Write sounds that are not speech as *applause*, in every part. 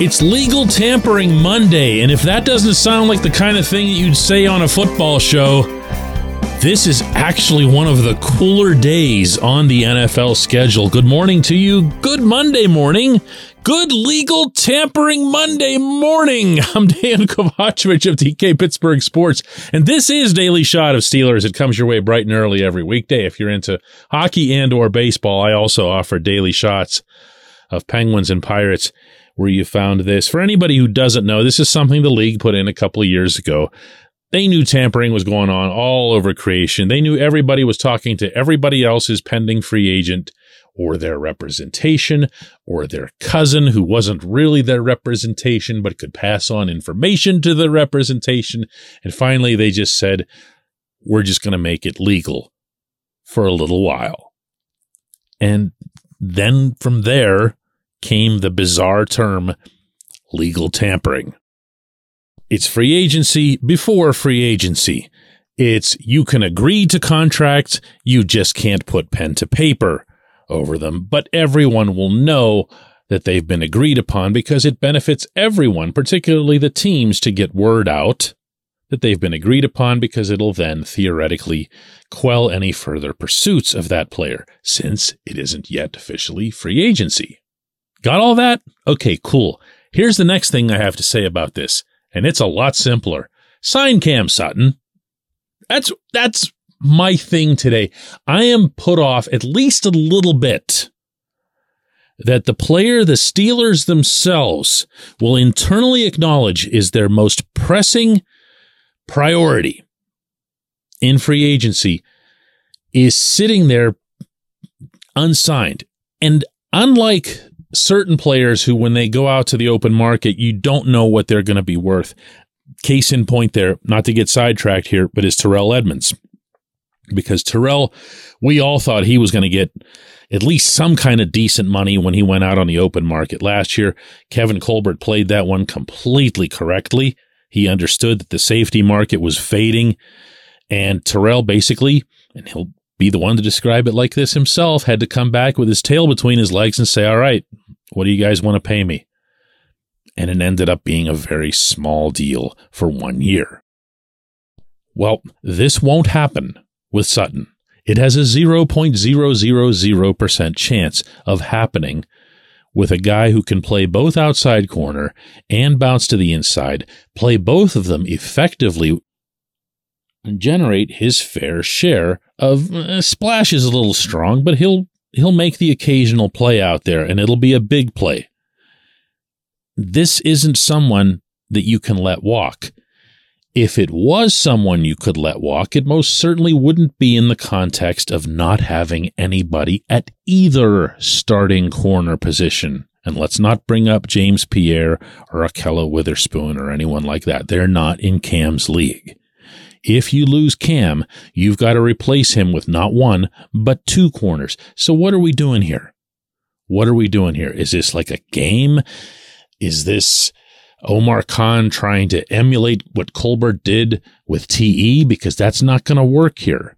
It's Legal Tampering Monday, and if that doesn't sound like the kind of thing that you'd say on a football show, this is actually one of the cooler days on the NFL schedule. Good morning to you. Good Monday morning. Good Legal Tampering Monday morning. *laughs* I'm Dan Kovacevic of DK Pittsburgh Sports, and this is Daily Shot of Steelers. It comes your way bright and early every weekday. If you're into hockey and or baseball, I also offer daily shots of Penguins and Pirates where you found this. For anybody who doesn't know, this is something the league put in a couple of years ago. They knew tampering was going on all over creation. They knew everybody was talking to everybody else's pending free agent or their representation or their cousin who wasn't really their representation but could pass on information to the representation. And finally, they just said, we're just going to make it legal for a little while. And then from there, came the bizarre term legal tampering. It's free agency before free agency. It's you can agree to contracts, you just can't put pen to paper over them, but everyone will know that they've been agreed upon because it benefits everyone, particularly the teams, to get word out that they've been agreed upon because it'll then theoretically quell any further pursuits of that player since it isn't yet officially free agency. Got all that? Okay, cool. Here's the next thing I have to say about this, and it's a lot simpler. Sign Cam Sutton. That's that's my thing today. I am put off at least a little bit that the player the Steelers themselves will internally acknowledge is their most pressing priority in free agency is sitting there unsigned. And unlike certain players who, when they go out to the open market, you don't know what they're going to be worth. Case in point there, not to get sidetracked here, but is Terrell Edmunds. Because Terrell, we all thought he was going to get at least some kind of decent money when he went out on the open market last year. Kevin Colbert played that one completely correctly. He understood that the safety market was fading. And Terrell basically, and he'll be the one to describe it like this himself, had to come back with his tail between his legs and say, All right, what do you guys want to pay me? And it ended up being a very small deal for one year. Well, this won't happen with Sutton. It has a 0.000% chance of happening with a guy who can play both outside corner and bounce to the inside, play both of them effectively and generate his fair share of uh, splash is a little strong, but he'll he'll make the occasional play out there and it'll be a big play. This isn't someone that you can let walk. If it was someone you could let walk, it most certainly wouldn't be in the context of not having anybody at either starting corner position. And let's not bring up James Pierre or Ahkello Witherspoon or anyone like that. They're not in Cam's league. If you lose Cam, you've got to replace him with not one, but two corners. So what are we doing here? What are we doing here? Is this like a game? Is this Omar Khan trying to emulate what Colbert did with TE? Because that's not going to work here.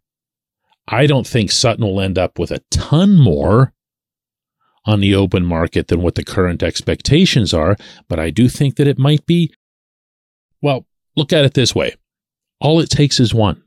I don't think Sutton will end up with a ton more on the open market than what the current expectations are, but I do think that it might be. Well, look at it this way all it takes is one.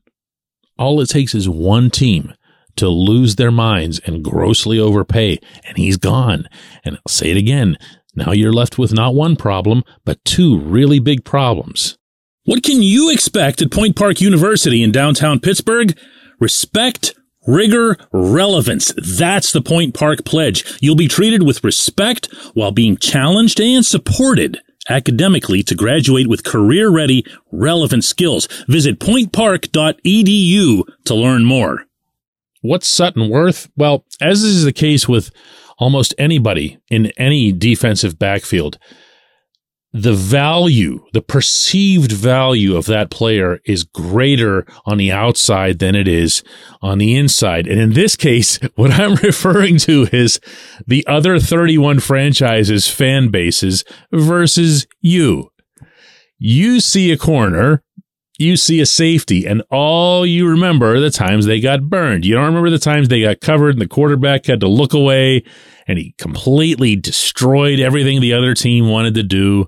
All it takes is one team to lose their minds and grossly overpay, and he's gone. And I'll say it again. Now you're left with not one problem, but two really big problems. What can you expect at Point Park University in downtown Pittsburgh? Respect, rigor, relevance. That's the Point Park pledge. You'll be treated with respect while being challenged and supported. Academically to graduate with career ready, relevant skills. Visit pointpark.edu to learn more. What's Sutton worth? Well, as is the case with almost anybody in any defensive backfield, the value, the perceived value of that player is greater on the outside than it is on the inside. And in this case, *laughs* what I'm referring to is the other 31 franchises fan bases versus you. You see a corner, you see a safety, and all you remember are the times they got burned. You don't remember the times they got covered and the quarterback had to look away and he completely destroyed everything the other team wanted to do.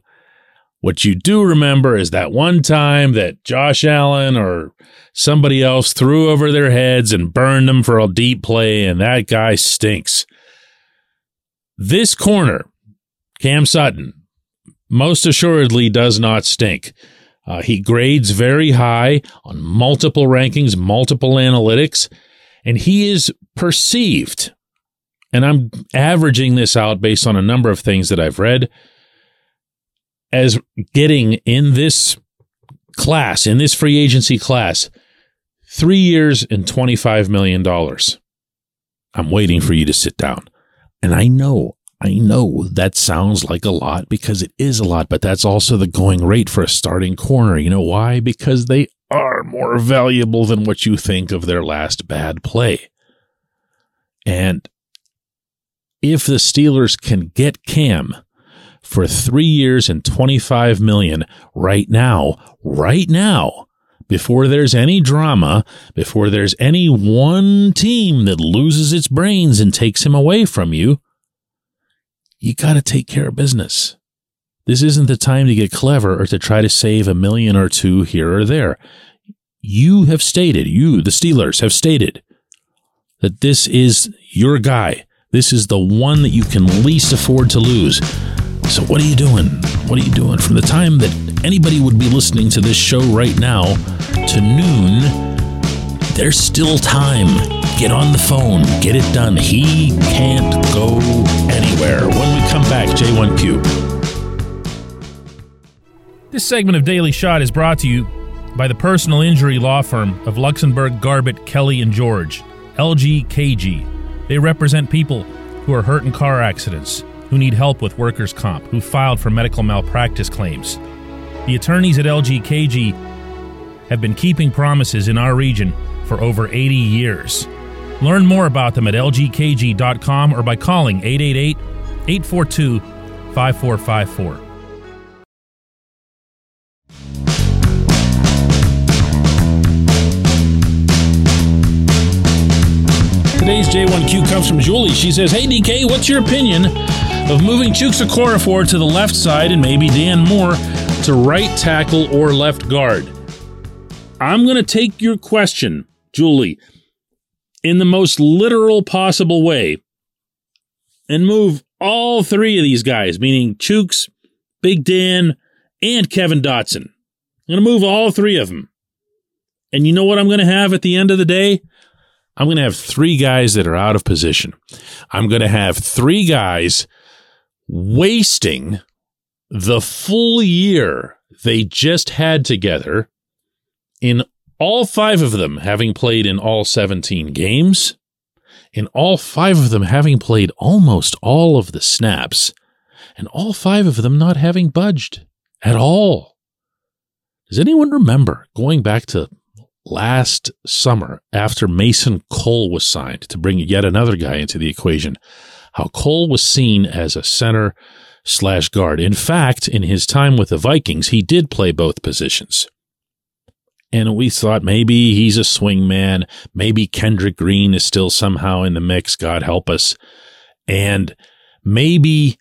What you do remember is that one time that Josh Allen or somebody else threw over their heads and burned them for a deep play, and that guy stinks. This corner, Cam Sutton, most assuredly does not stink. Uh, he grades very high on multiple rankings, multiple analytics, and he is perceived. And I'm averaging this out based on a number of things that I've read as getting in this class, in this free agency class, three years and $25 million. I'm waiting for you to sit down. And I know, I know that sounds like a lot because it is a lot, but that's also the going rate for a starting corner. You know why? Because they are more valuable than what you think of their last bad play. And if the Steelers can get Cam for three years and 25 million right now, right now, before there's any drama, before there's any one team that loses its brains and takes him away from you, you got to take care of business. This isn't the time to get clever or to try to save a million or two here or there. You have stated, you, the Steelers, have stated that this is your guy. This is the one that you can least afford to lose. So, what are you doing? What are you doing? From the time that anybody would be listening to this show right now to noon, there's still time. Get on the phone, get it done. He can't go anywhere. When we come back, J1Q. This segment of Daily Shot is brought to you by the personal injury law firm of Luxenberg, Garbett, Kelly, and George, LGKG. They represent people who are hurt in car accidents who need help with workers' comp, who filed for medical malpractice claims. The attorneys at LGKG have been keeping promises in our region for over 80 years. Learn more about them at lgkg.com or by calling 888 842 5454. Today's J1Q comes from Julie. She says, Hey DK, what's your opinion of moving Okorafor to the left side and maybe Dan Moore to right tackle or left guard. I'm going to take your question, Julie, in the most literal possible way and move all three of these guys, meaning Chooks, Big Dan, and Kevin Dotson. I'm going to move all three of them. And you know what I'm going to have at the end of the day? I'm going to have three guys that are out of position. I'm going to have three guys wasting the full year they just had together in all five of them having played in all 17 games, in all five of them having played almost all of the snaps, and all five of them not having budged at all. Does anyone remember going back to last summer after Mason Cole was signed to bring yet another guy into the equation? How Cole was seen as a center slash guard. In fact, in his time with the Vikings, he did play both positions. And we thought maybe he's a swing man. Maybe Kendrick Green is still somehow in the mix. God help us. And maybe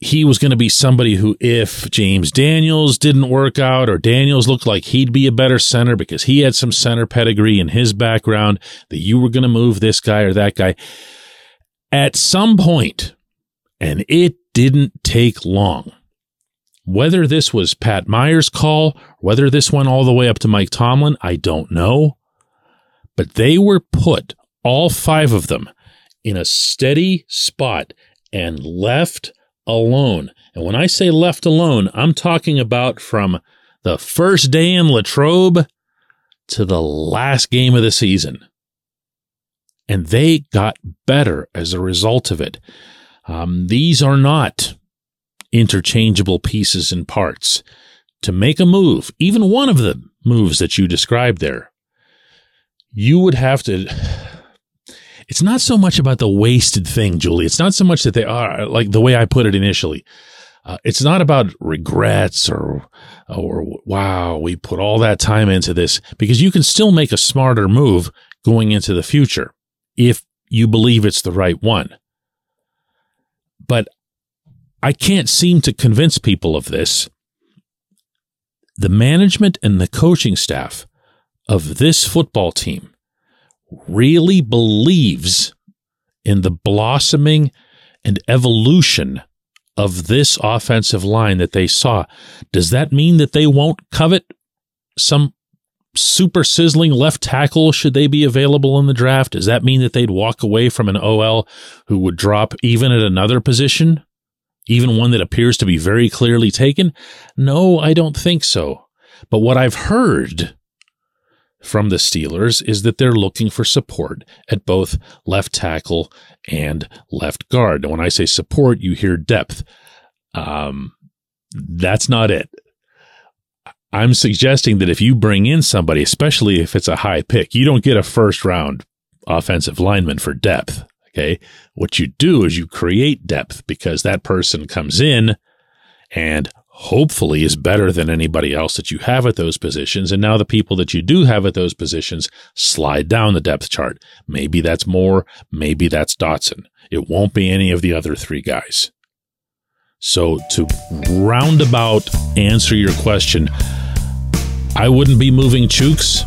he was going to be somebody who, if James Daniels didn't work out or Daniels looked like he'd be a better center because he had some center pedigree in his background, that you were going to move this guy or that guy at some point, and it didn't take long. Whether this was Pat Meyer's call, whether this went all the way up to Mike Tomlin, I don't know. But they were put, all five of them, in a steady spot and left alone. And when I say left alone, I'm talking about from the first day in Latrobe to the last game of the season. And they got better as a result of it. Um, these are not interchangeable pieces and parts. To make a move, even one of the moves that you described there, you would have to. It's not so much about the wasted thing, Julie. It's not so much that they are like the way I put it initially. Uh, it's not about regrets or or wow, we put all that time into this because you can still make a smarter move going into the future if you believe it's the right one. But I can't seem to convince people of this. The management and the coaching staff of this football team really believes in the blossoming and evolution of this offensive line that they saw, does that mean that they won't covet some super sizzling left tackle should they be available in the draft? Does that mean that they'd walk away from an OL who would drop even at another position? Even one that appears to be very clearly taken? No, I don't think so. But what I've heard from the Steelers is that they're looking for support at both left tackle and left guard. And when I say support, you hear depth. Um, that's not it. I'm suggesting that if you bring in somebody, especially if it's a high pick, you don't get a first round offensive lineman for depth. Okay. What you do is you create depth because that person comes in and hopefully is better than anybody else that you have at those positions. And now the people that you do have at those positions slide down the depth chart. Maybe that's Moore. Maybe that's Dotson. It won't be any of the other three guys. So to roundabout answer your question, I wouldn't be moving Chooks,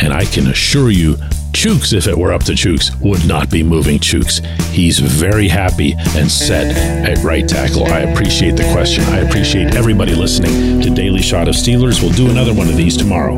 And I can assure you Chooks, if it were up to Chooks, would not be moving Chooks. He's very happy and set at right tackle. I appreciate the question. I appreciate everybody listening to Daily Shot of Steelers. We'll do another one of these tomorrow.